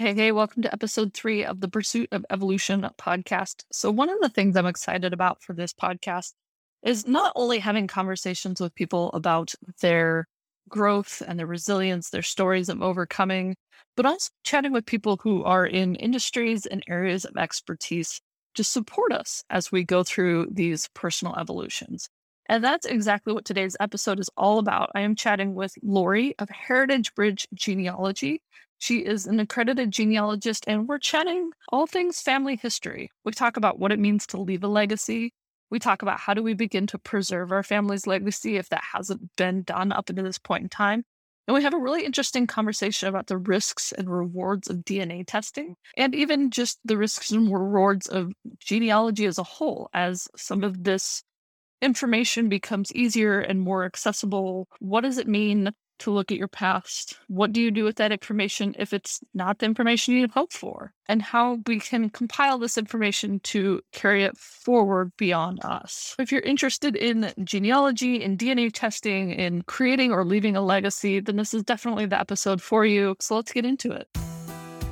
Hey, hey, welcome to episode three of the Pursuit of Evolution podcast. So, one of the things I'm excited about for this podcast is not only having conversations with people about their growth and their resilience, their stories of overcoming, but also chatting with people who are in industries and areas of expertise to support us as we go through these personal evolutions. And that's exactly what today's episode is all about. I am chatting with Laurie of Heritage Bridge Genealogy. She is an accredited genealogist, and we're chatting all things family history. We talk about what it means to leave a legacy. We talk about how do we begin to preserve our family's legacy if that hasn't been done up until this point in time. And we have a really interesting conversation about the risks and rewards of DNA testing, and even just the risks and rewards of genealogy as a whole, as some of this information becomes easier and more accessible. What does it mean to look at your past. What do you do with that information if it's not the information you hope for? And how we can compile this information to carry it forward beyond us. If you're interested in genealogy, in DNA testing, in creating or leaving a legacy, then this is definitely the episode for you. So let's get into it.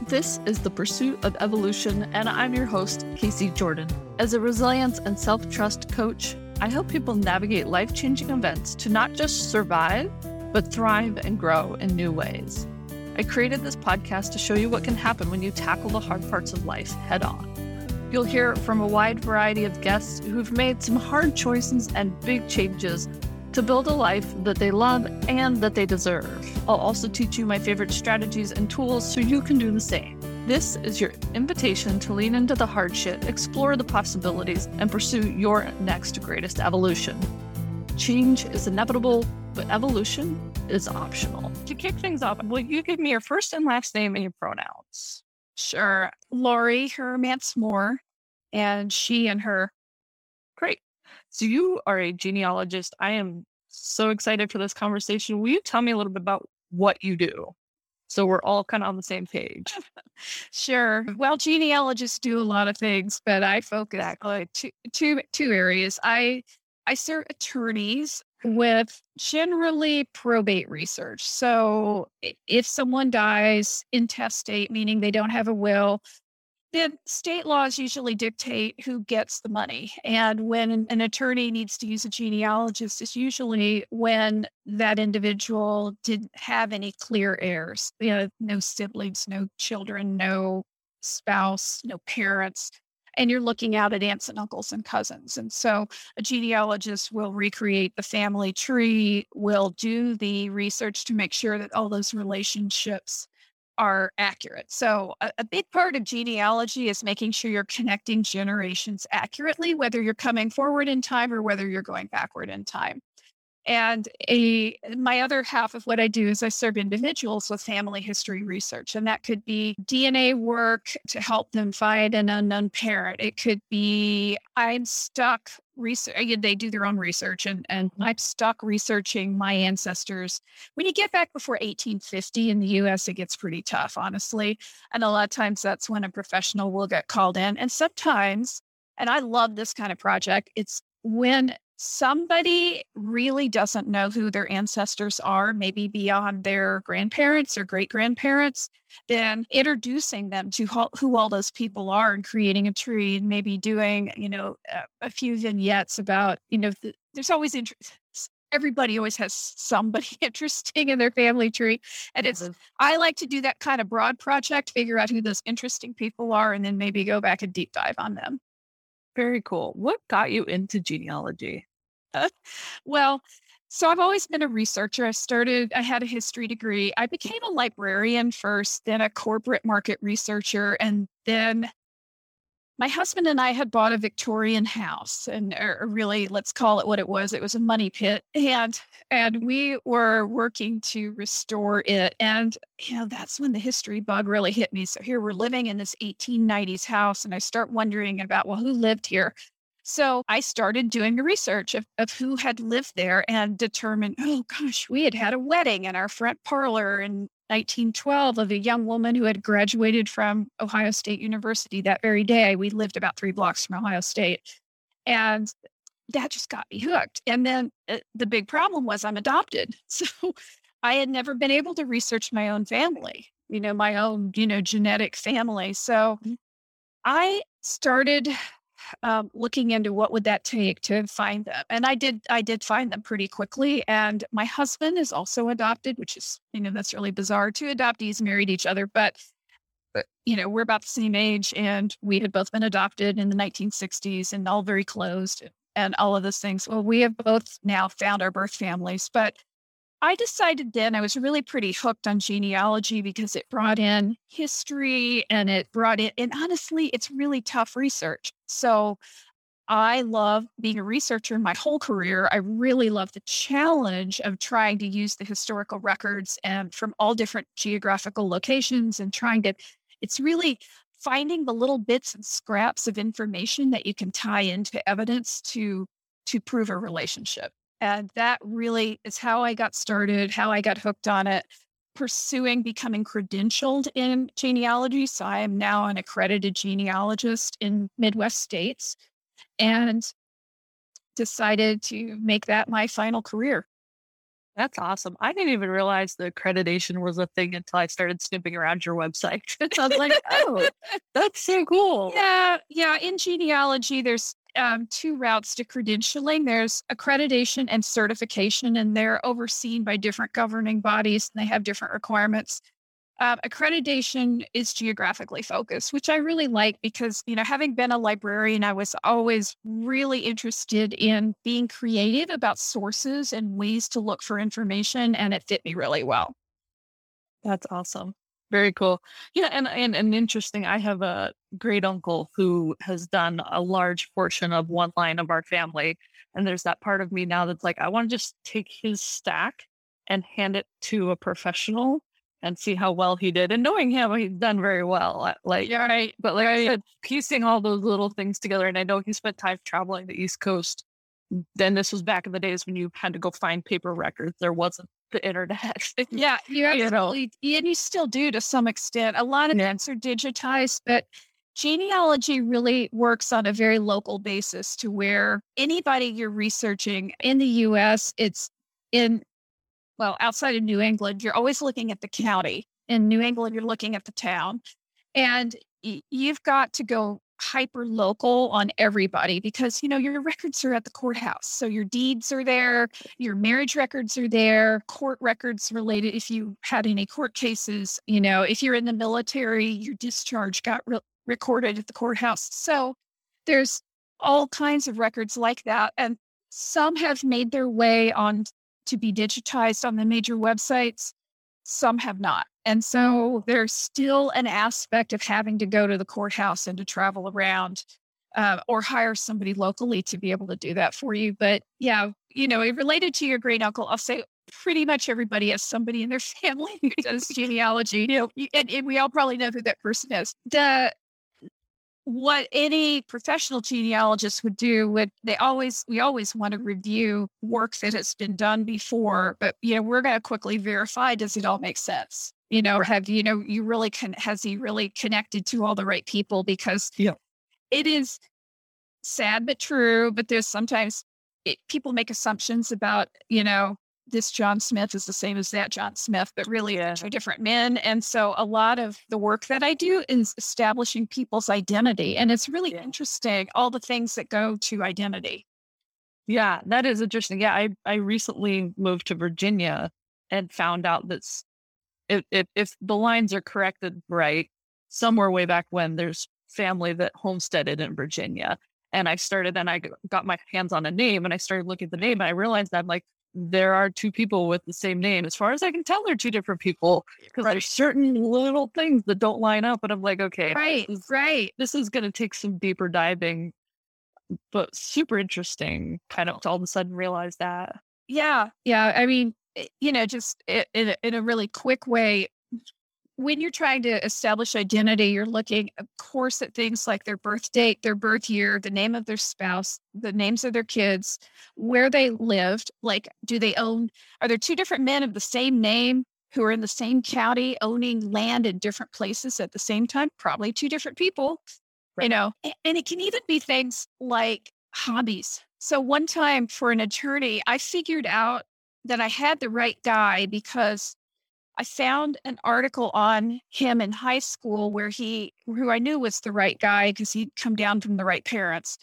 This is The Pursuit of Evolution, and I'm your host, Casey Jourdan. As a resilience and self trust coach, I help people navigate life changing events to not just survive, but thrive and grow in new ways. I created this podcast to show you what can happen when you tackle the hard parts of life head on. You'll hear from a wide variety of guests who've made some hard choices and big changes to build a life that they love and that they deserve. I'll also teach you my favorite strategies and tools so you can do the same. This is your invitation to lean into the hardship, explore the possibilities, and pursue your next greatest evolution. Change is inevitable, but evolution is optional. To kick things off, will you give me your first and last name and your pronouns? Sure. Laurie Hermance Moore and she and her. Great. So you are a genealogist. I am so excited for this conversation. Will you tell me a little bit about what you do? So we're all kind of on the same page. sure. Well, genealogists do a lot of things, but I focus on two, two, two areas. I I serve attorneys with generally probate research. So if someone dies intestate, meaning they don't have a will, then state laws usually dictate who gets the money. And when an attorney needs to use a genealogist, it's usually when that individual didn't have any clear heirs, you know, no siblings, no children, no spouse, no parents and you're looking out at aunts and uncles and cousins. And so a genealogist will recreate the family tree, will do the research to make sure that all those relationships are accurate. So, a, a, big part of genealogy is making sure you're connecting generations accurately, whether you're coming forward in time or whether you're going backward in time. And a my other half of what I do is I serve individuals with family history research. And that could be DNA work to help them find an unknown parent. It could be I'm stuck research uh, they do their own research and, and i'm stuck researching my ancestors when you get back before 1850 in the us it gets pretty tough honestly and a lot of times that's when a professional will get called in and sometimes and i love this kind of project it's when somebody really doesn't know who their ancestors are, maybe beyond their grandparents or great grandparents, then introducing them to who all those people are and creating a tree and maybe doing, you know, a, few vignettes about, you know, the, there's always interest. Everybody always has somebody interesting in their family tree. And it's, mm-hmm. I like to do that kind of broad project, figure out who those interesting people are, and then maybe go back and deep dive on them. Very cool. What got you into genealogy? Uh, well, so I've always been a researcher. I started, I had a history degree. I became a librarian first, then a corporate market researcher, and then my husband and I had bought a Victorian house, and or really, let's call it what it was. It was a money pit, and and we were working to restore it. And you know, that's when the history bug really hit me. So here we're living in this 1890s house, and I start wondering about well, who lived here? So I started doing a research of, of who had lived there and determined, oh gosh, we had had a wedding in our front parlor in 1912 of a young woman who had graduated from Ohio State University that very day. We lived about three blocks from Ohio State. And that just got me hooked. And then uh, the big problem was I'm adopted. So I had never been able to research my own family. you know, my own, you know, genetic family. So Mhm. I started um, looking into what would that take to find them, and I did. I did find them pretty quickly. And my husband is also adopted, which is, you know, that's really bizarre. Two adoptees married each other, but you know, we're about the same age and we had both been adopted in the 1960s and all very closed and all of those things. Well, we have both now found our birth families, but I decided then I was really pretty hooked on genealogy because it brought in history and it brought in, and honestly, it's really tough research. So I love being a researcher my whole career. I really love the challenge of trying to use the historical records and from all different geographical locations and trying to, it's really finding the little bits and scraps of information that you can tie into evidence to to prove a relationship. And that really is how I got started, how I got hooked on it, pursuing becoming credentialed in genealogy. So I am now an accredited genealogist in Midwest states and decided to make that my final career. That's awesome. I didn't even realize the accreditation was a thing until I started snooping around your website. I was like, oh, that's so cool. Yeah, yeah. In genealogy, there's um, two routes to credentialing. There's accreditation and certification, and they're overseen by different governing bodies, and they have different requirements. Uh, accreditation is geographically focused, which I really like because, you know, having been a librarian, I was always really interested in being creative about sources and ways to look for information, and it fit me really well. That's awesome. Very cool. Yeah, and and and interesting. I have a great uncle who has done a large portion of one line of our family, and there's that part of me now that's like, I want to just take his stack and hand it to a professional and see how well he did. And knowing him, he's done very well. Like, Yeah, right. but like I said, piecing all those little things together, and I know he spent time traveling the East Coast. Then this was back in the days when you had to go find paper records. There wasn't the internet. Yeah, you You know. and you still do to some extent. A lot of Yeah. things are digitized, but genealogy really works on a very local basis to where anybody you're researching in the US, it's in, well, outside of New England, you're always looking at the county. In New England, you're looking at the town. And y- you've got to go hyper local on everybody because, you know, your records are at the courthouse. So your deeds are there, your marriage records are there, court records related if you had any court cases, you know, if you're in the military, your discharge got re- recorded at the courthouse. So there's all kinds of records like that and some have made their way on to be digitized on the major websites, some have not. And so there's still an aspect of having to go to the courthouse and to travel around uh, or hire somebody locally to be able to do that for you. But yeah, you know, related to your great uncle, I'll say pretty much everybody has somebody in their family who does genealogy. You know, and, and we all probably know who that person is. The what any professional genealogist would do would they always we always want to review work that has been done before but you know we're going to quickly verify does it all make sense you know have you know you really can has he really connected to all the right people because Yeah. it is sad but true but there's sometimes it, people make assumptions about you know this John Smith is the same as that John Smith, but really Yeah. two different men. And so a lot of the work that I do is establishing people's identity. And it's really Yeah. interesting, all the things that go to identity. Yeah, that is interesting. Yeah, I I recently moved to Virginia and found out that if if, if the lines are corrected right, somewhere way back when there's family that homesteaded in Virginia, and I started and I got my hands on a name and I started looking at the name and I realized that I'm like there are two people with the same name. As far as I can tell, they're two different people because there's certain little things that don't line up, and I'm like, okay, Right, this is- right. this is going to take some deeper diving, but super interesting. Kind of to all of a sudden realize that. Yeah. Yeah. I mean, Eh, you know, just in a, in a really quick way, when you're trying to establish identity, you're looking, of course, at things like their birth date, their birth year, the name of their spouse, the names of their kids, where they lived. Like, do they own, are there two different men of the same name who are in the same county owning land in different places at the same time? Probably two different people, you know, and it can even be things like hobbies. So, one time for an attorney, I figured out that I had the right guy because I found an article on him in high school where he, who I knew was the right guy because he'd come down from the right parents.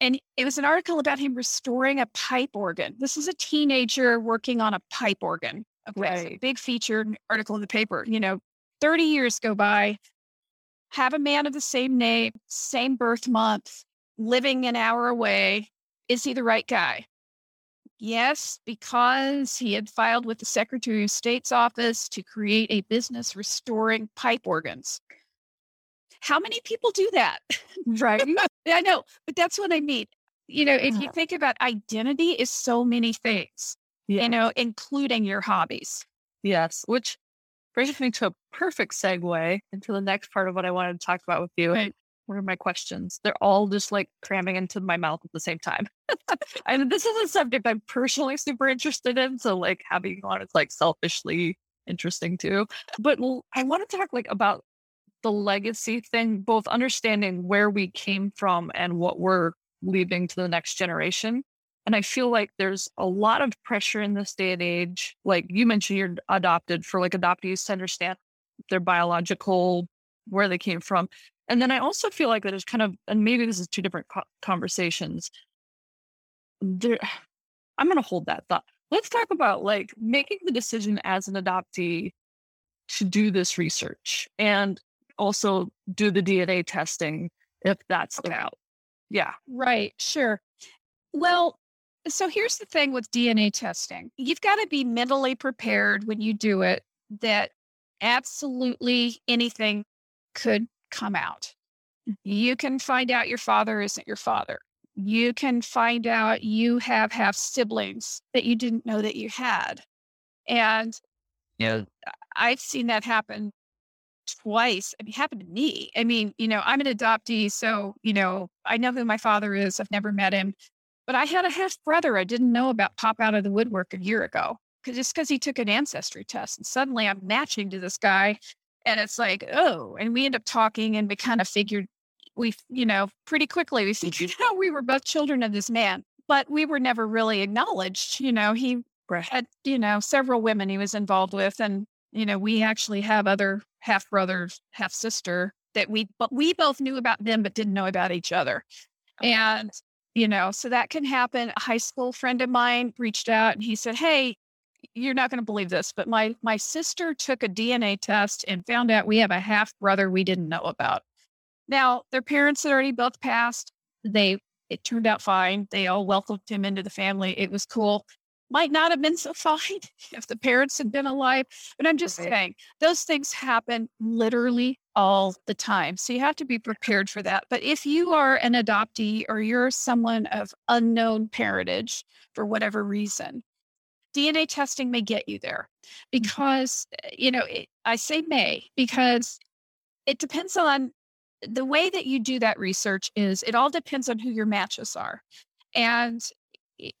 And it was an article about him restoring a pipe organ. This is a teenager working on a pipe organ. Okay. Right. Big featured article in the paper. You know, 30 years go by, have a man of the same name, same birth month, living an hour away. Is he the right guy? Yes, because he had filed with the Secretary of State's office to create a business restoring pipe organs. How many people do that? Right. I know, but that's what I mean. You know, if you think about identity is so many things, yeah. you know, including your hobbies. Yes, which brings me to a perfect segue into the next part of what I wanted to talk about with you. Right. What are my questions? They're all just like cramming into my mouth at the same time. and this is a subject I'm personally super interested in. So like having on it's like selfishly interesting too. But I want to talk like about the legacy thing, both understanding where we came from and what we're leaving to the next generation. And I feel like there's a lot of pressure in this day and age. Like you mentioned, you're adopted for like adoptees to understand their biological, where they came from. And then I also feel like that is kind of, and maybe this is two different co- conversations. There, I'm going to hold that thought. Let's talk about like making the decision as an adoptee to do this research and also do the DNA testing if that's okay. out. Yeah. Right. Sure. Well, so here's the thing with DNA testing you've got to be mentally prepared when you do it that absolutely anything could come out. Mm. You can find out your father isn't your father. You can find out you have half siblings that you didn't know that you had. And you know, I've seen that happen twice. I mean, it happened to me. I mean, you know, I'm an adoptee, so you know, I know who my father is. I've never met him, but I had a half brother I didn't know about pop out of the woodwork a year ago, just because he took an ancestry test, and suddenly I'm matching to this guy and it's like, oh, and we end up talking and we kind of figured we, you know, pretty quickly we figured out mm-hmm. we were both children of this man, but we were never really acknowledged. You know, he had, you know, several women he was involved with. And, you know, we actually have other half brothers, half sister that we, but we both knew about them, but didn't know about each other. Uh-huh. And, you know, so that can happen. A high school friend of mine reached out and he said, Hey, you're not going to believe this, but my my sister took a DNA test and found out we have a half brother we didn't know about. Now, their parents had already both passed. They it turned out fine. They all welcomed him into the family. It was cool. Might not have been so fine if the parents had been alive, but I'm just saying those things happen literally all the time. So you have to be prepared for that. But if you are an adoptee or you're someone of unknown parentage for whatever reason, DNA testing may get you there mm-hmm. because, eh, you know, it, I say may because it depends on the way that you do that research is it all depends on who your matches are. And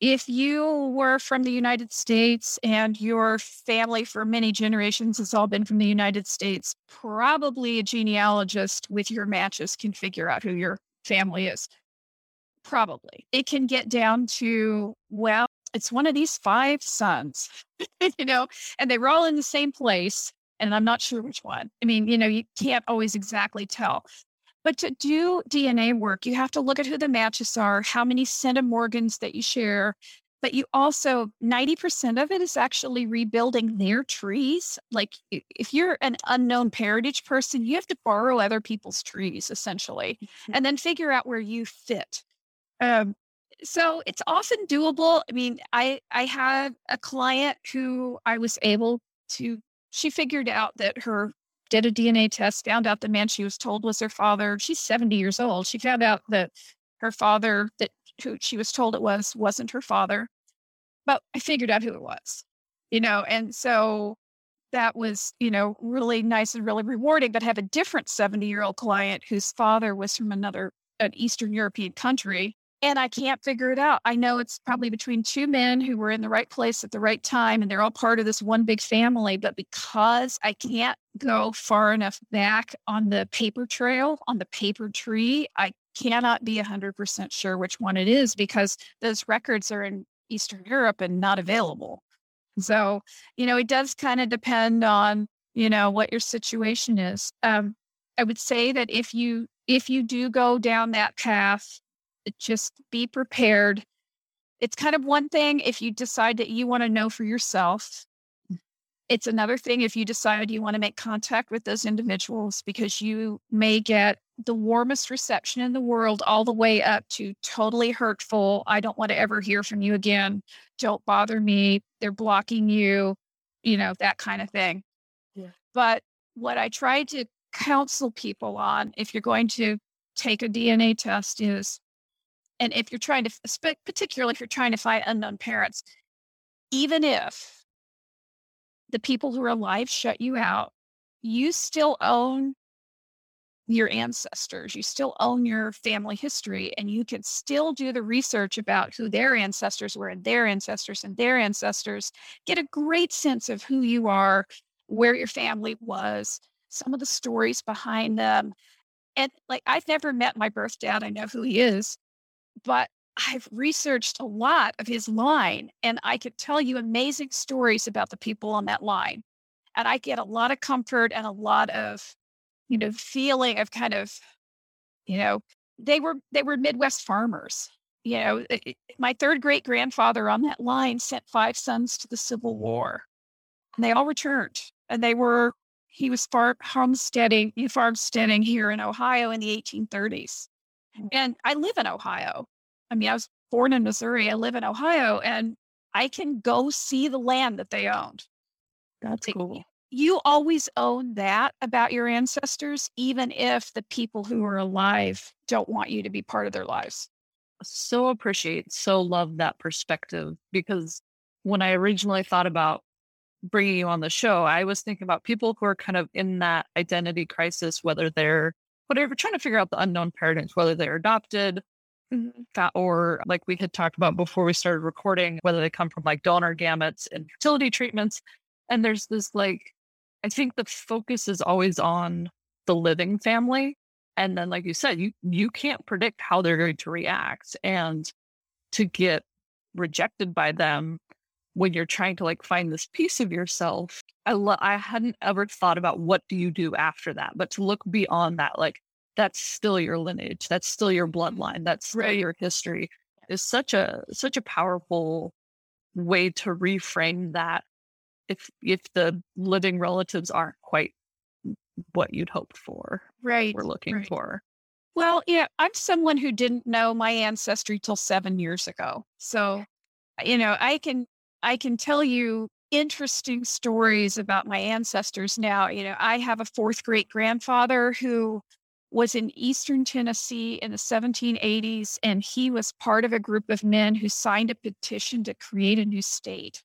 if you were from the United States and your family for many generations has all been from the United States, probably a genealogist with your matches can figure out who your family is. Probably. It can get down to, well, it's one of these five sons, you know, and they were all in the same place. And I'm not sure which one. I mean, you know, you can't always exactly tell. But to do DNA work, you have to look at who the matches are, how many centimorgans that you share. But you also, 90% of it is actually rebuilding their trees. Like if you're an unknown parentage person, you have to borrow other people's trees essentially, mm-hmm. and then figure out where you fit. Um, so it's often doable. I mean, I I had a client who I was able to she figured out that her did a DNA test, found out the man she was told was her father. She's 70 years old. She found out that her father that who she was told it was wasn't her father. But I figured out who it was. You know, and so that was, you know, really nice and really rewarding, but have a different 70 year old client whose father was from another an Eastern European country and I can't figure it out. I know it's probably between two men who were in the right place at the right time and they're all part of this one big family. But because I can't go far enough back on the paper trail, on the paper tree, I cannot be 100% sure which one it is because those records are in Eastern Europe and not available. So, you know, it does kind of depend on, you know, what your situation is. Um, I would say that if you if you do go down that path, just be prepared. It's kind of one thing if you decide that you want to know for yourself. It's another thing if you decide you want to make contact with those individuals because you may get the warmest reception in the world, all the way up to totally hurtful. I don't want to ever hear from you again. Don't bother me. They're blocking you, you know, that kind of thing. Yeah. But what I try to counsel people on if you're going to take a DNA test is, and if you're trying to, particularly if you're trying to find unknown parents, even if the people who are alive shut you out, you still own your ancestors. You still own your family history, and you can still do the research about who their ancestors were and their ancestors and their ancestors. Get a great sense of who you are, where your family was, some of the stories behind them. And like, I've never met my birth dad, I know who he is, but I've researched a lot of his line, and I could tell you amazing stories about the people on that line. And I get a lot of comfort and a lot of you know, feeling of kind of, you know, they were they were Midwest farmers. You know, it, my third great grandfather on that line sent five sons to the Civil War, and they all returned. And they were he was farm homesteading, farmsteading here in Ohio in the 1830s. And I live in Ohio. I mean, I was born in Missouri. I live in Ohio, and I can go see the land that they owned. That's cool you always own that about your ancestors, even if the people who are alive don't want you to be part of their lives. So appreciate, so love that perspective because when I originally thought about bringing you on the show, I was thinking about people who are kind of in that identity crisis, whether they're whatever, trying to figure out the unknown parents, whether they're adopted, mm-hmm. or like we had talked about before we started recording, whether they come from like donor gametes and fertility treatments. And there's this like I think the focus is always on the living family. And then, like you said, you you can't predict how they're going to react. And to get rejected by them when you're trying to like find this piece of yourself, I lo- I hadn't ever thought about what do you do after that, but to look beyond that, like that's still your lineage, that's still your bloodline, that's still right. your history, is such a such a powerful way to reframe that if if the living relatives aren't quite what you'd hoped for right we're looking right. for well yeah i'm someone who didn't know my ancestry till seven years ago so you know i can i can tell you interesting stories about my ancestors now you know i have a fourth great grandfather who was in eastern tennessee in the 1780s and he was part of a group of men who signed a petition to create a new state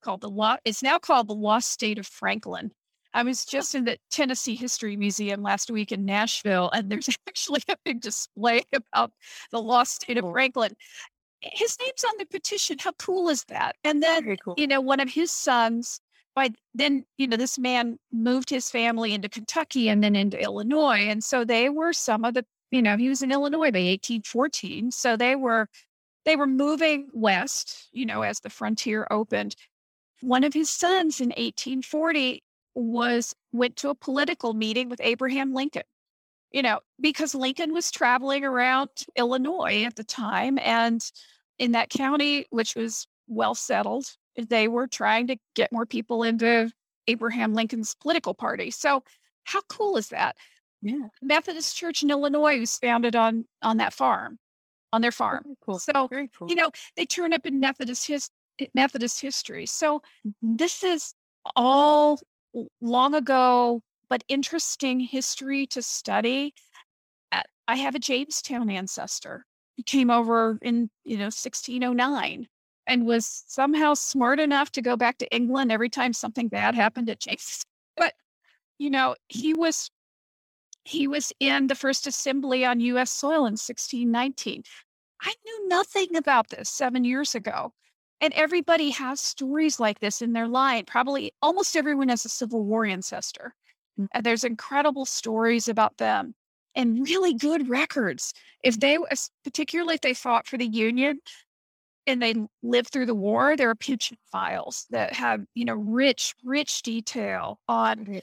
called the law. It's now called the Lost State of Franklin. I was just in the Tennessee History Museum last week in Nashville, and there's actually a big display about the lost state of Franklin. His name's on the petition. How cool is that? And then, cool. you know, one of his sons, by then, you know, this man moved his family into Kentucky and then into Illinois. And so they were some of the, you know, he was in Illinois by 1814. So they were they were moving west, you know, as the frontier opened one of his sons in 1840 was went to a political meeting with Abraham Lincoln. You know, because Lincoln was traveling around Illinois at the time and in that county which was well settled, they were trying to get more people into Abraham Lincoln's political party. So, how cool is that? Yeah. Methodist Church in Illinois was founded on on that farm, on their farm. Very cool. So, Very cool. you know, they turn up in Methodist his, eh, Methodist history. So mm-hmm. this is all long ago, but interesting history to study. Uh, I have a Jamestown ancestor. He came over in, you know, 1609 and was somehow smart enough to go back to England every time something bad happened at Jamestown. But, you know, he was he was in the first assembly on US soil in 1619. I knew nothing about this seven years ago. And everybody has stories like this in their line. Probably almost everyone has a Civil War ancestor. And there's incredible stories about them and really good records. If they, particularly if they fought for the Union, and they lived through the war, there are pension files that have, you know, rich, rich detail on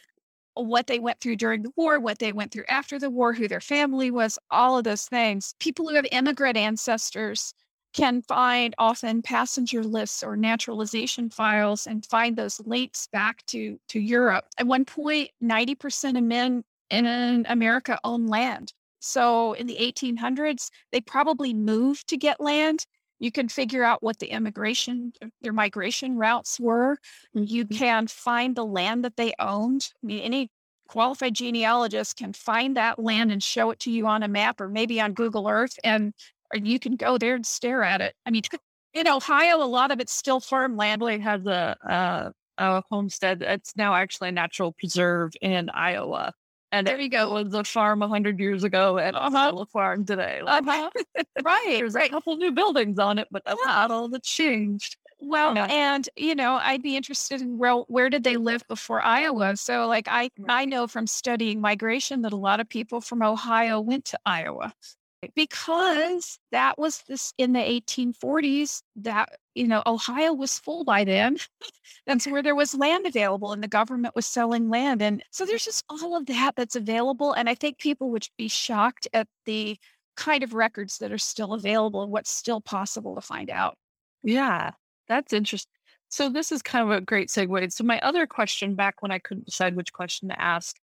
what they went through during the war, what they went through after the war, who their family was, all of those things. People who have immigrant ancestors can find often passenger lists or naturalization files and find those links back to, to Europe. At one point, 90% of men in America own land. So in the 1800s, they probably moved to get land. You can figure out what the immigration, uh, their migration routes were. You mm-hmm. can find the land that they owned. I mean, any qualified genealogist can find that land and show it to you on a map or maybe on Google Earth, and you can go there and stare at it. I mean, in Ohio, a lot of it's still farmland. We has a, uh, a homestead. It's now actually a natural preserve in Iowa. And there you go. It was a farm 100 years ago and uh-huh. still a farm today. uh-huh. right. There's right. a couple new buildings on it, but that's not all that's changed. Well, yeah. and you know, I'd be interested in well, where did they live before Iowa? So, like, I I know from studying migration that a lot of people from Ohio went to Iowa because that was this in the 1840s. That you know, Ohio was full by then. that's where there was land available, and the government was selling land, and so there's just all of that that's available. And I think people would be shocked at the kind of records that are still available and what's still possible to find out. Yeah, that's interesting. So this is kind of a great segue. So my other question back when I couldn't decide which question to ask,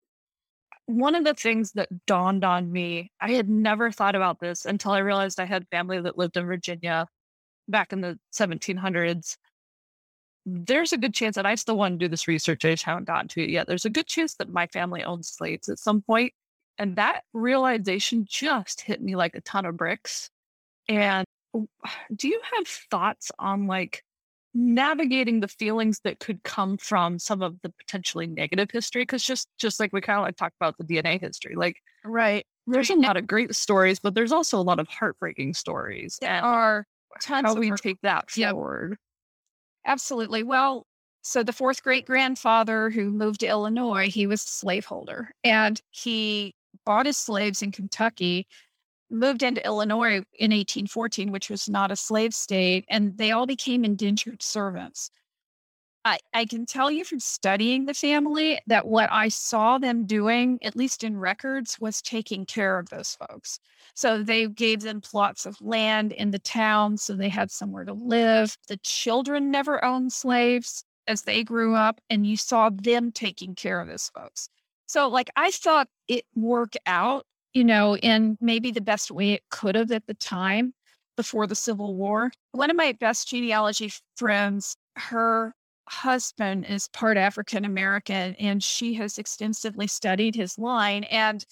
one of the things that dawned on me, I had never thought about this until I realized I had family that lived in Virginia back in the 1700s. There's a good chance that I still want to do this research. I just haven't gotten to it yet. There's a good chance that my family owned slaves at some point. And that realization just hit me like a ton of bricks. And do you have thoughts on like navigating the feelings that could come from some of the potentially negative history because just just like we kind of like talked about the dna history like right there's a lot of great stories but there's also a lot of heartbreaking stories there and are tons how we take that forward. Absolutely well so the fourth great grandfather who moved to illinois he was a slaveholder and he bought his slaves in kentucky moved into Illinois in 1814, which was not a slave state, and they all became indentured servants. I, I can tell you from studying the family that what I saw them doing, at least in records, was taking care of those folks. So they gave them plots of land in the town so they had somewhere to live. The children never owned slaves as they grew up, and you saw them taking care of those folks. So, like, I thought it worked out you know, in maybe the best way it could have at the time before the Civil War. One of my best genealogy friends, her husband is part African American, and she has extensively studied his line. And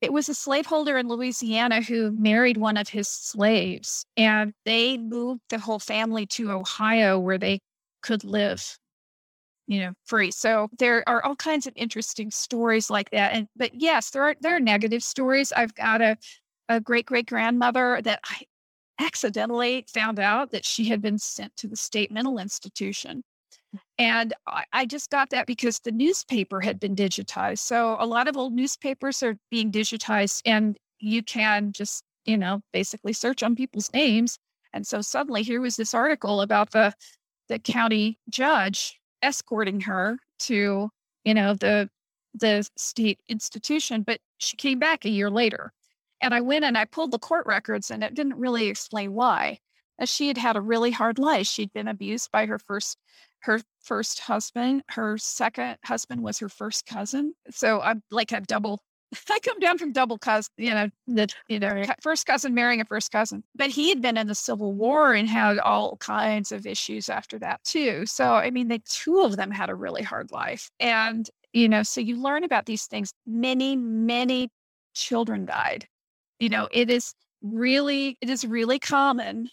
it was a slaveholder in Louisiana who married one of his slaves, and they moved the whole family to Ohio where they could live you know free. So there are all kinds of interesting stories like that and but yes there are there are negative stories. I've got a a great great grandmother that i accidentally found out that she had been sent to the state mental institution mm. and I, I just got that because the newspaper had been digitized. So a lot of old newspapers are being digitized and you can just you know basically search on people's names and so suddenly here was this article about the the county judge escorting her to, you know, the the state institution, but she came back a year later. And I went and I pulled the court records and it didn't really explain why. As she had had a really hard life. She'd been abused by her first her first husband. Her second husband was her first cousin. So I'm like a double I come down from double cousin, you know, the you know first cousin marrying a first cousin. But he had been in the Civil War and had all kinds of issues after that too. So I mean, the two of them had a really hard life, and you know, so you learn about these things. Many, many children died. You know, it is really, it is really common,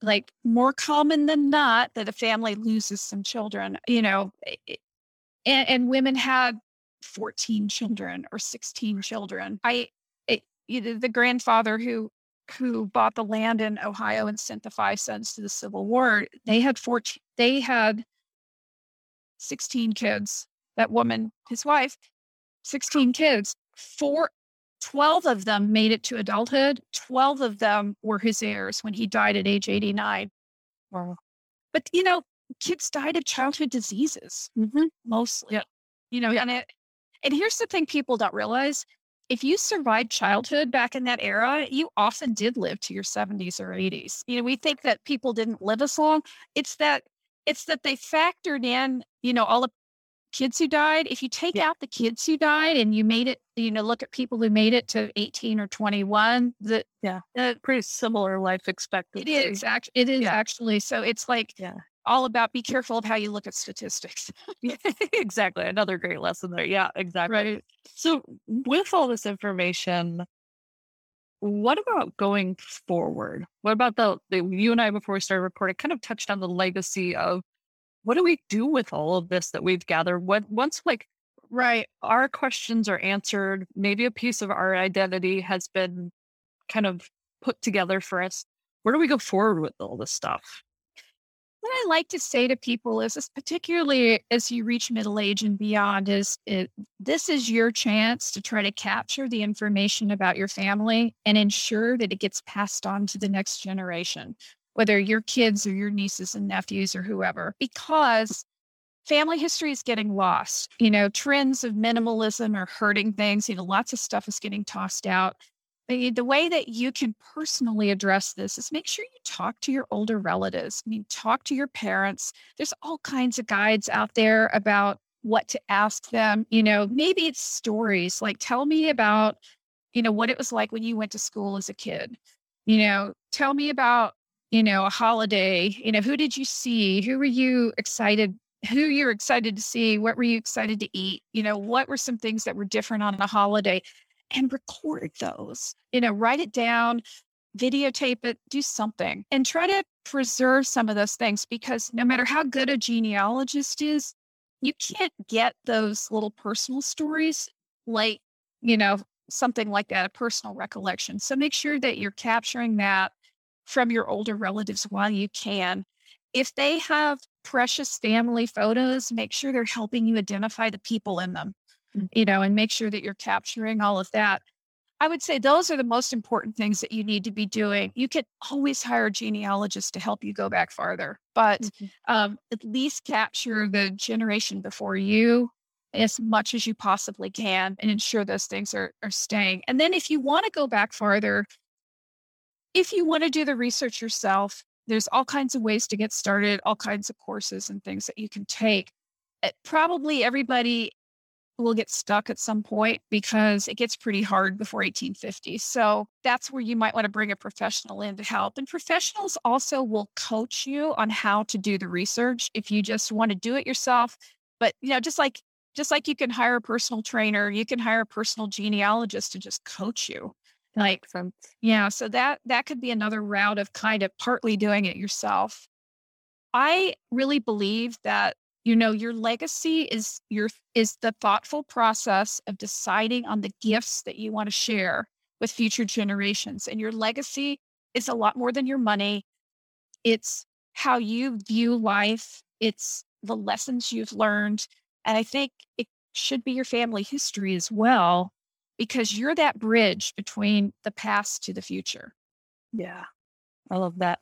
like more common than not, that a family loses some children. You know, and, and women had 14 children or 16 children. I, it, the grandfather who who bought the land in Ohio and sent the five sons to the Civil War, they had 14, they had 16 kids. That woman, his wife, 16 kids. Four, 12 of them made it to adulthood. 12 of them were his heirs when he died at age 89. Wow. But, you know, kids died of childhood diseases Mm-hmm. mostly. Yeah. You know, and it, and here's the thing people don't realize. If you survived childhood back in that era, you often did live to your 70s or 80s. You know, we think that people didn't live as long. It's that it's that they factored in, you know, all the kids who died. If you take Yeah. out the kids who died and you made it, you know, look at people who made it to 18 or 21, the Yeah. uh, Pretty similar life expectancy. is actually it is Yeah. actually. So it's like Yeah. All about be careful of how you look at statistics. Exactly. Another great lesson there. Yeah, exactly. Right. So, with all this information, what about going forward? What about the, the you and I before we started recording kind of touched on the legacy of what do we do with all of this that we've gathered? What once like Right. our questions are answered, maybe a piece of our identity has been kind of put together for us. Where do we go forward with all this stuff? What I like to say to people is, this, particularly as you reach middle age and beyond, is it, this is your chance to try to capture the information about your family and ensure that it gets passed on to the next generation, whether your kids or your nieces and nephews or whoever, because family history is getting lost. You know, trends of minimalism are hurting things. You know, lots of stuff is getting tossed out. The, way that you can personally address this is make sure you talk to your older relatives. I mean, talk to your parents. There's all kinds of guides out there about what to ask them. You know, maybe it's stories like tell me about, you know, what it was like when you went to school as a kid. You know, tell me about, you know, a holiday. You know, who did you see? Who were you excited? Who you're excited to see? What were you excited to eat? You know, what were some things that were different on a holiday? And record those. You know, write it down, videotape it, do something, and try to preserve some of those things because no matter how good a genealogist is, you can't get those little personal stories like, you know, something like that, a personal recollection. So make sure that you're capturing that from your older relatives while you can. If they have precious family photos, make sure they're helping you identify the people in them you know, and make sure that you're capturing all of that. I would say those are the most important things that you need to be doing. You can always hire a genealogist to help you go back farther, but Mhm. um, at least capture the generation before you as much as you possibly can and ensure those things are, are staying. And then if you want to go back farther, if you want to do the research yourself, there's all kinds of ways to get started, all kinds of courses and things that you can take. Uh, Probably everybody will get stuck at some point because it gets pretty hard before 1850. So that's where you might want to bring a professional in to help. And professionals also will coach you on how to do the research if you just want to do it yourself. But you know, just like just like you can hire a personal trainer, you can hire a personal genealogist to just coach you. Like sense. yeah, so that that could be another route of kind of partly doing it yourself. I really believe that you know your legacy is your is the thoughtful process of deciding on the gifts that you want to share with future generations and your legacy is a lot more than your money. It's how you view life, it's the lessons you've learned, and I think it should be your family history as well because you're that bridge between the past to the future. Yeah. I love that.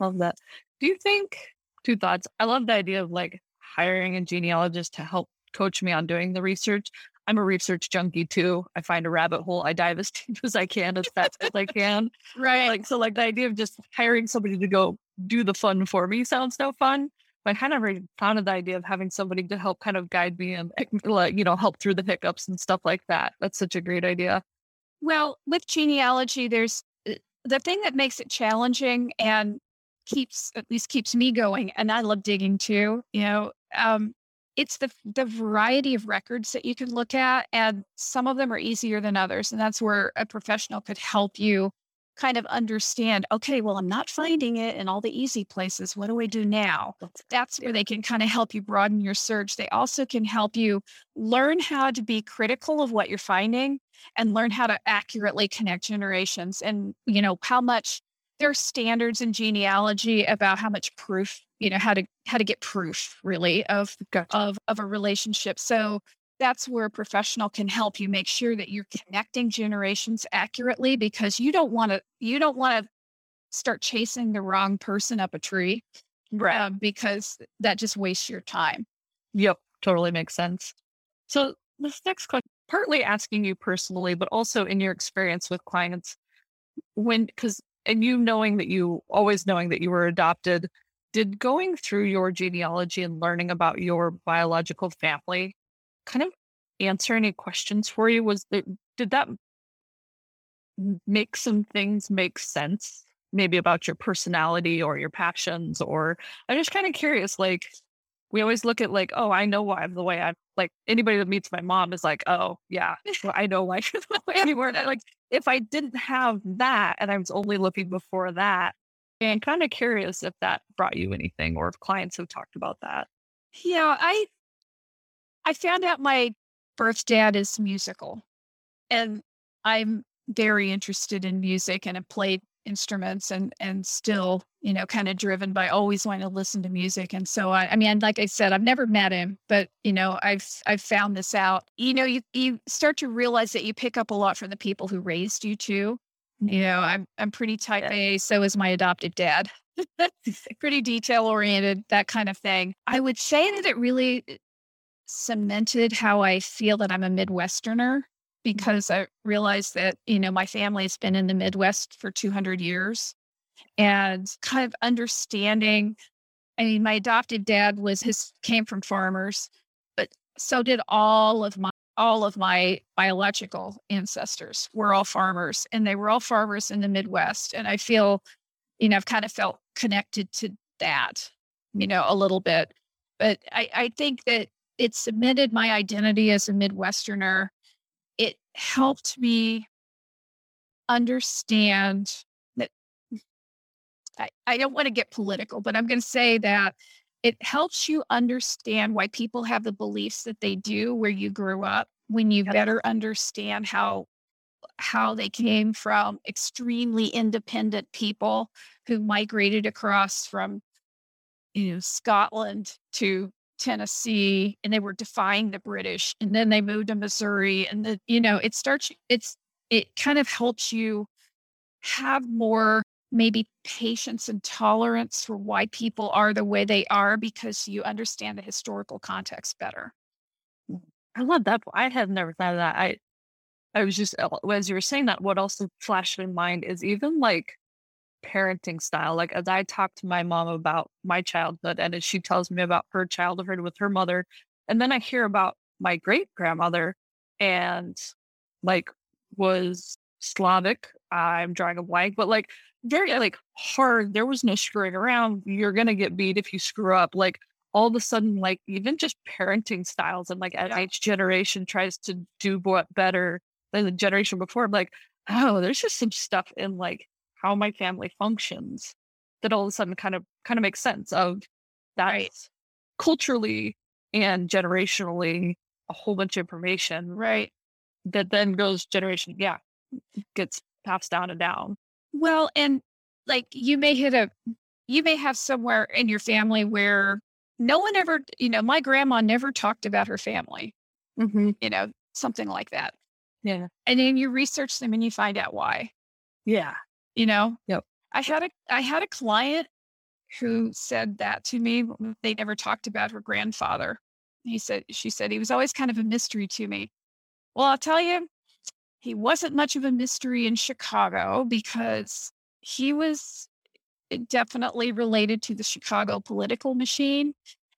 Love that. Do you think two thoughts? I love the idea of like hiring a genealogist to help coach me on doing the research. I'm a research junkie too. I find a rabbit hole, I dive as deep as I can, as fast as I can. Right. Like so, like the idea of just hiring somebody to go do the fun for me sounds no fun. But I kind of of the idea of having somebody to help kind of guide me and like you know help through the hiccups and stuff like that. That's such a great idea. Well, with genealogy, there's uh, the thing that makes it challenging and keeps at least keeps me going, and I love digging too. You know, um, it's the the variety of records that you can look at, and some of them are easier than others, and that's where a professional could help you kind of understand. Okay, well, I'm not finding it in all the easy places. What do I do now? That's where they can kind of help you broaden your search. They also can help you learn how to be critical of what you're finding and learn how to accurately connect generations and you know how much there are standards in genealogy about how much proof you know how to how to get proof really of Gotcha. of of a relationship so that's where a professional can help you make sure that you're connecting generations accurately because you don't want to you don't want to start chasing the wrong person up a tree. Right. Um, because that just wastes your time. Yep. Totally makes sense. So this next question, partly asking you personally, but also in your experience with clients, when, because, and you knowing that you always knowing that you were adopted, did going through your genealogy and learning about your biological family kind of answer any questions for you? Was there, did that make some things make sense? Maybe about your personality or your passions, or I'm just kind of curious. Like, we always look at like, oh, I know why I'm the way I'm. Like anybody that meets my mom is like, oh yeah, well, I know why you're the way you Like if I didn't have that and I was only looking before that, and kind of curious if that brought you anything or if clients have talked about that. Yeah, I I found out my birth dad is musical. And I'm very interested in music and have played instruments and and still you know kind of driven by always wanting to listen to music. And so I, I mean like i said i've never met him but you know i've i've found this out. You know you you start to realize that you pick up a lot from the people who raised you too. You know i'm i'm pretty type a so is my adopted dad. Pretty detail oriented that kind of thing. I would say that it really uh, cemented how I feel that I'm a Midwesterner. Mm-hmm. because I realized that, you know, my family has been in the Midwest for 200 years and kind of understanding. I mean, my adopted dad was his came from farmers, but so did all of my all of my biological ancestors were all farmers and they were all farmers in the Midwest. And I feel, you know, I've kind of felt connected to that, you know, a little bit. But I, I think that it cemented my identity as a Midwesterner. Helped me understand that I, I don't want to get political, but I'm going to say that it helps you understand why people have the beliefs that they do where you grew up when you better understand how how they came from extremely independent people who migrated across from you know Scotland to Tennessee and they were defying the British and then they moved to Missouri and the you know it starts it's it kind of helps you have more maybe patience and tolerance for why people are the way they are because you understand the historical context better. I love that. I had never thought of that. I I was just uh, as you were saying that, what also flashed in mind is even like parenting style. Like as I talk to my mom about my childhood and as she tells me about her childhood with her mother, and then I hear about my great grandmother and like was Slavic. I'm drawing a blank, but like very like hard. There was no screwing around. You're gonna get beat if you screw up. Like all of a sudden, like even just parenting styles and like yeah. each generation tries to do what better than the generation before. I'm like, oh, there's just some stuff in like how my family functions that all of a sudden kind of kind of makes sense of that right. culturally and generationally a whole bunch of information right. that then goes generation yeah gets passed down and down. Well and like you may hit a you may have somewhere in your family where no one ever you know my grandma never talked about her family mm-hmm. you know something like that. Yeah. And then you research them and you find out why. Yeah you know? Yep. I had a i had a client who said that to me they never talked about her grandfather. He said she said he was always kind of a mystery to me. Well i'll tell you he wasn't much of a mystery in chicago because he was eh, definitely related to the chicago political machine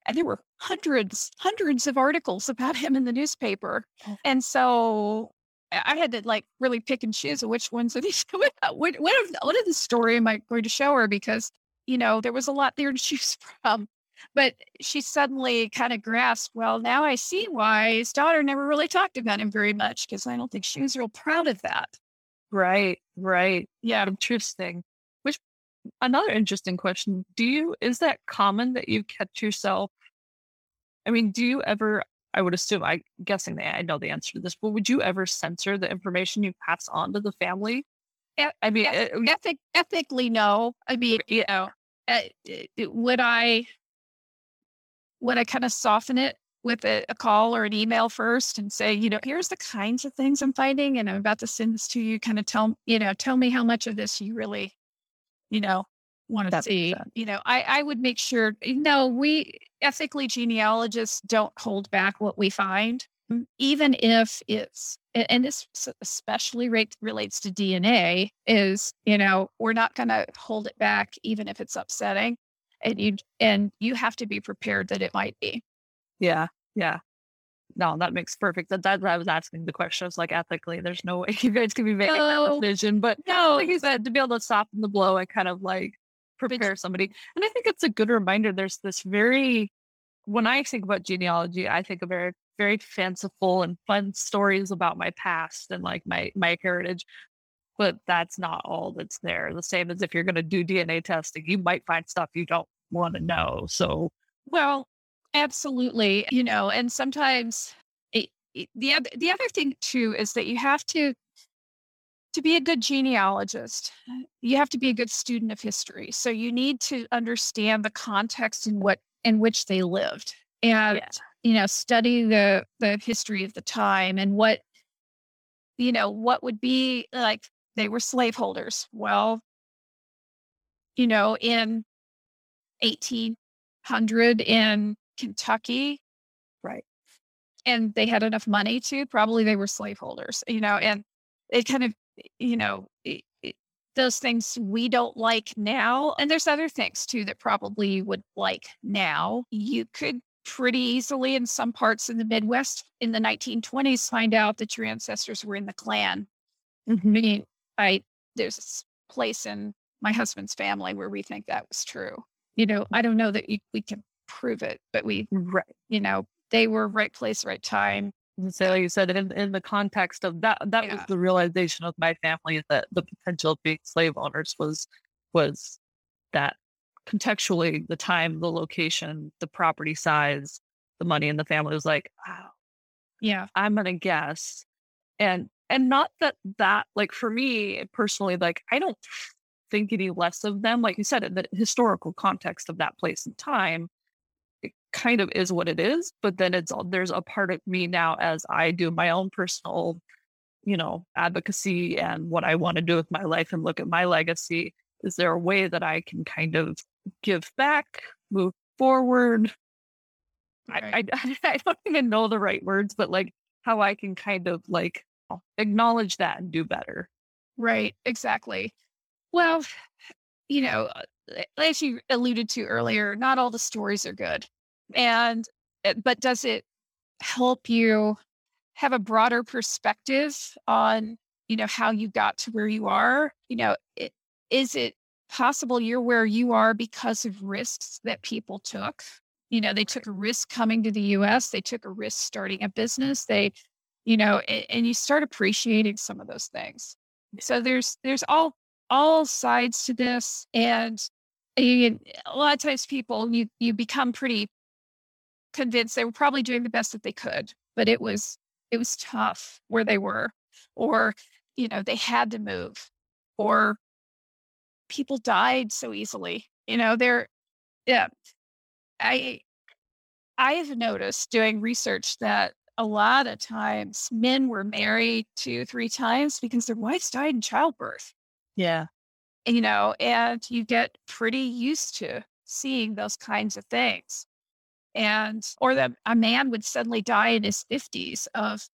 and there were hundreds hundreds of articles about him in the newspaper. Oh. and so I had to like really pick and choose which ones of these, what, what, what, of, the story am I going to show her? Because, you know, there was a lot there to choose from. But she suddenly kind of grasped, well, now I see why his daughter never really talked about him very much because I don't think she was real proud of that. Right, right. Yeah, interesting. Which another interesting question. Do you is that common that you catch yourself? I mean, do you ever I would assume, I'm guessing that I know the answer to this, but would you ever censor the information you pass on to the family? I mean, e- ethic, ethically, no. I mean, you know, uh, would I, would I kind of soften it with a, a, call or an email first and say, you know, here's the kinds of things I'm finding, and I'm about to send this to you. Kind of tell, you know, tell me how much of this you really you know, want to see. You know, I, I would make sure, eh, no, we ethically genealogists don't hold back what we find, even if it's, and this especially relates to DNA, is, you know, we're not going to hold it back, even if it's upsetting. And you, and you have to be prepared that it might be. Yeah. Yeah. No, that makes perfect. That, that I was asking the question. I was like, ethically, there's no way you guys can be making no, that decision. But no, like you said, to be able to soften the blow and kind of like prepare somebody. And I think it's a good reminder. There's this very, when I think about genealogy, I think of very, very fanciful and fun stories about my past and like my my heritage. But that's not all that's there. The same as if you're going to do DNA testing, you might find stuff you don't want to know. So, well, absolutely, you know, and sometimes it, it, the the other thing too is that you have to to be a good genealogist, you have to be a good student of history. So you need to understand the context in what in which they lived and yeah. you know study the the history of the time and what you know what would be like they were slaveholders. Well, you know, in 1800 in Kentucky, right. And they had enough money to probably they were slaveholders, you know, and it kind of you know, it, it, those things we don't like now. And there's other things too that probably you would like now. You could pretty easily in some parts in the Midwest in the 1920s find out that your ancestors were in the Klan. Mm-hmm. I mean, I there's a place in my husband's family where we think that was true. You know, I don't know that you, we can prove it, but we, right. you know, they were right place, right time. So like you said, in, in the context of that, that yeah. was the realization of my family that the potential of being slave owners was was that contextually the time, the location, the property size, the money in the family was like, wow, yeah, I'm gonna guess, and and not that that like for me personally, like I don't think any less of them. Like you said, in the historical context of that place and time, kind of is what it is but then it's there's a part of me now as i do my own personal you know advocacy and what i want to do with my life and look at my legacy is there a way that i can kind of give back move forward? Right. I, I, I don't even know the right words but like how i can kind of like acknowledge that and do better. Right exactly. Well you know as you alluded to earlier not all the stories are good and, eh, but does it help you have a broader perspective on, you know, how you got to where you are? You know, it, is it possible you're where you are because of risks that people took? You know, they took a risk coming to the US, they took a risk starting a business, they, you know, and, and you start appreciating some of those things. So there's there's all all sides to this and a lot of times people you you become pretty convinced they were probably doing the best that they could, but it was it was tough where they were, or you know they had to move, or people died so easily. You know, they're yeah. I I have noticed doing research that a lot of times men were married two, three times because their wives died in childbirth. Yeah. You know, and you get pretty used to seeing those kinds of things and or that a man would suddenly die in his 50s of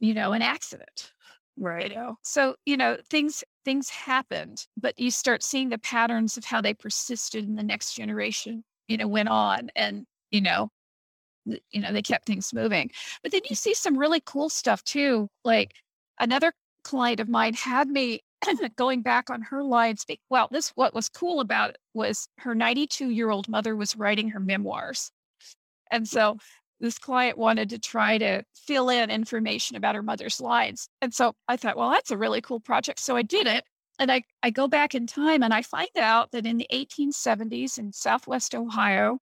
you know an accident right. you know? So you know things things happened but you start seeing the patterns of how they persisted in the next generation you know went on and you know you know they kept things moving. But then you see some really cool stuff too like another client of mine had me going back on her lines well this what was cool about it was her 92 year old mother was writing her memoirs and so this client wanted to try to fill in information about her mother's lines. And so I thought, well, that's a really cool project. So I did it. And I, I go back in time and I find out that in the 1870s in Southwest Ohio,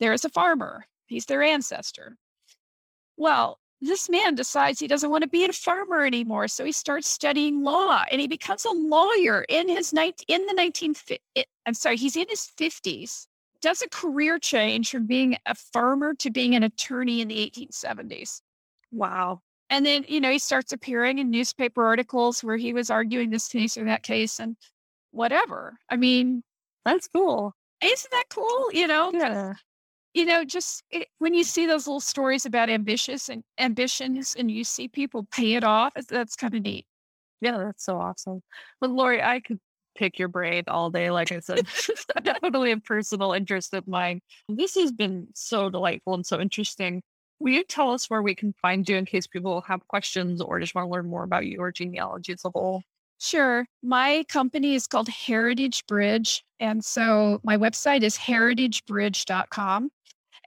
there is a farmer. He's their ancestor. Well, this man decides he doesn't want to be a farmer anymore. So he starts studying law and he becomes a lawyer in his night in the 19 eh, I'm sorry, he's in his 50s does a career change from being a farmer to being an attorney in the 1870s. Wow. And then, you know, he starts appearing in newspaper articles where he was arguing this case or that case. And whatever. I mean, that's cool. Isn't that cool? You know, yeah. You know, just it, when you see those little stories about ambitious and ambitions, and you see people pay it off, that's kind of neat. Yeah, that's so awesome. But Laurie, I could pick your brain all day. Like I said, definitely a personal interest of mine. This has been so delightful and so interesting. Will you tell us where we can find you in case people have questions or just want to learn more about you or genealogy as a whole? Sure. My company is called Heritage Bridge. And so my website is heritagebridge.com.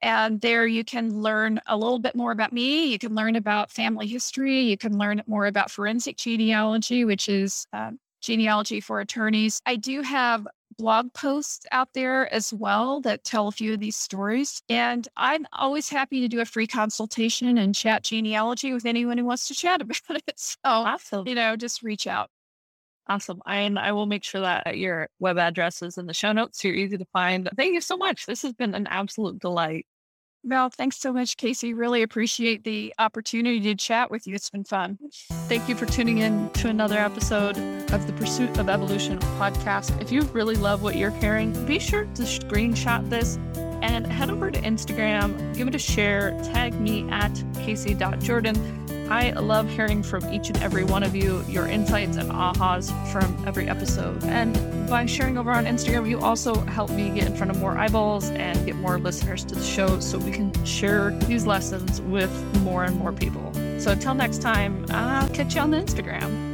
And there you can learn a little bit more about me. You can learn about family history. You can learn more about forensic genealogy, which is uh, genealogy for attorneys. I do have blog posts out there as well that tell a few of these stories. And I'm always happy to do a free consultation and chat genealogy with anyone who wants to chat about it. So, awesome. you know, just reach out. Awesome. And I will make sure that your web address is in the show notes. So you're easy to find. Thank you so much. This has been an absolute delight. Well, thanks so much, Casey. Really appreciate the opportunity to chat with you. It's been fun. Thank you for tuning in to another episode of the Pursuit of Evolution podcast. If you really love what you're hearing, be sure to screenshot this and head over to Instagram, give it a share, tag me at casey.jourdan I love hearing from each and every one of you, your insights and ahas from every episode. And by sharing over on Instagram, you also help me get in front of more eyeballs and get more listeners to the show so we can share these lessons with more and more people. So until next time, I'll catch you on the Instagram.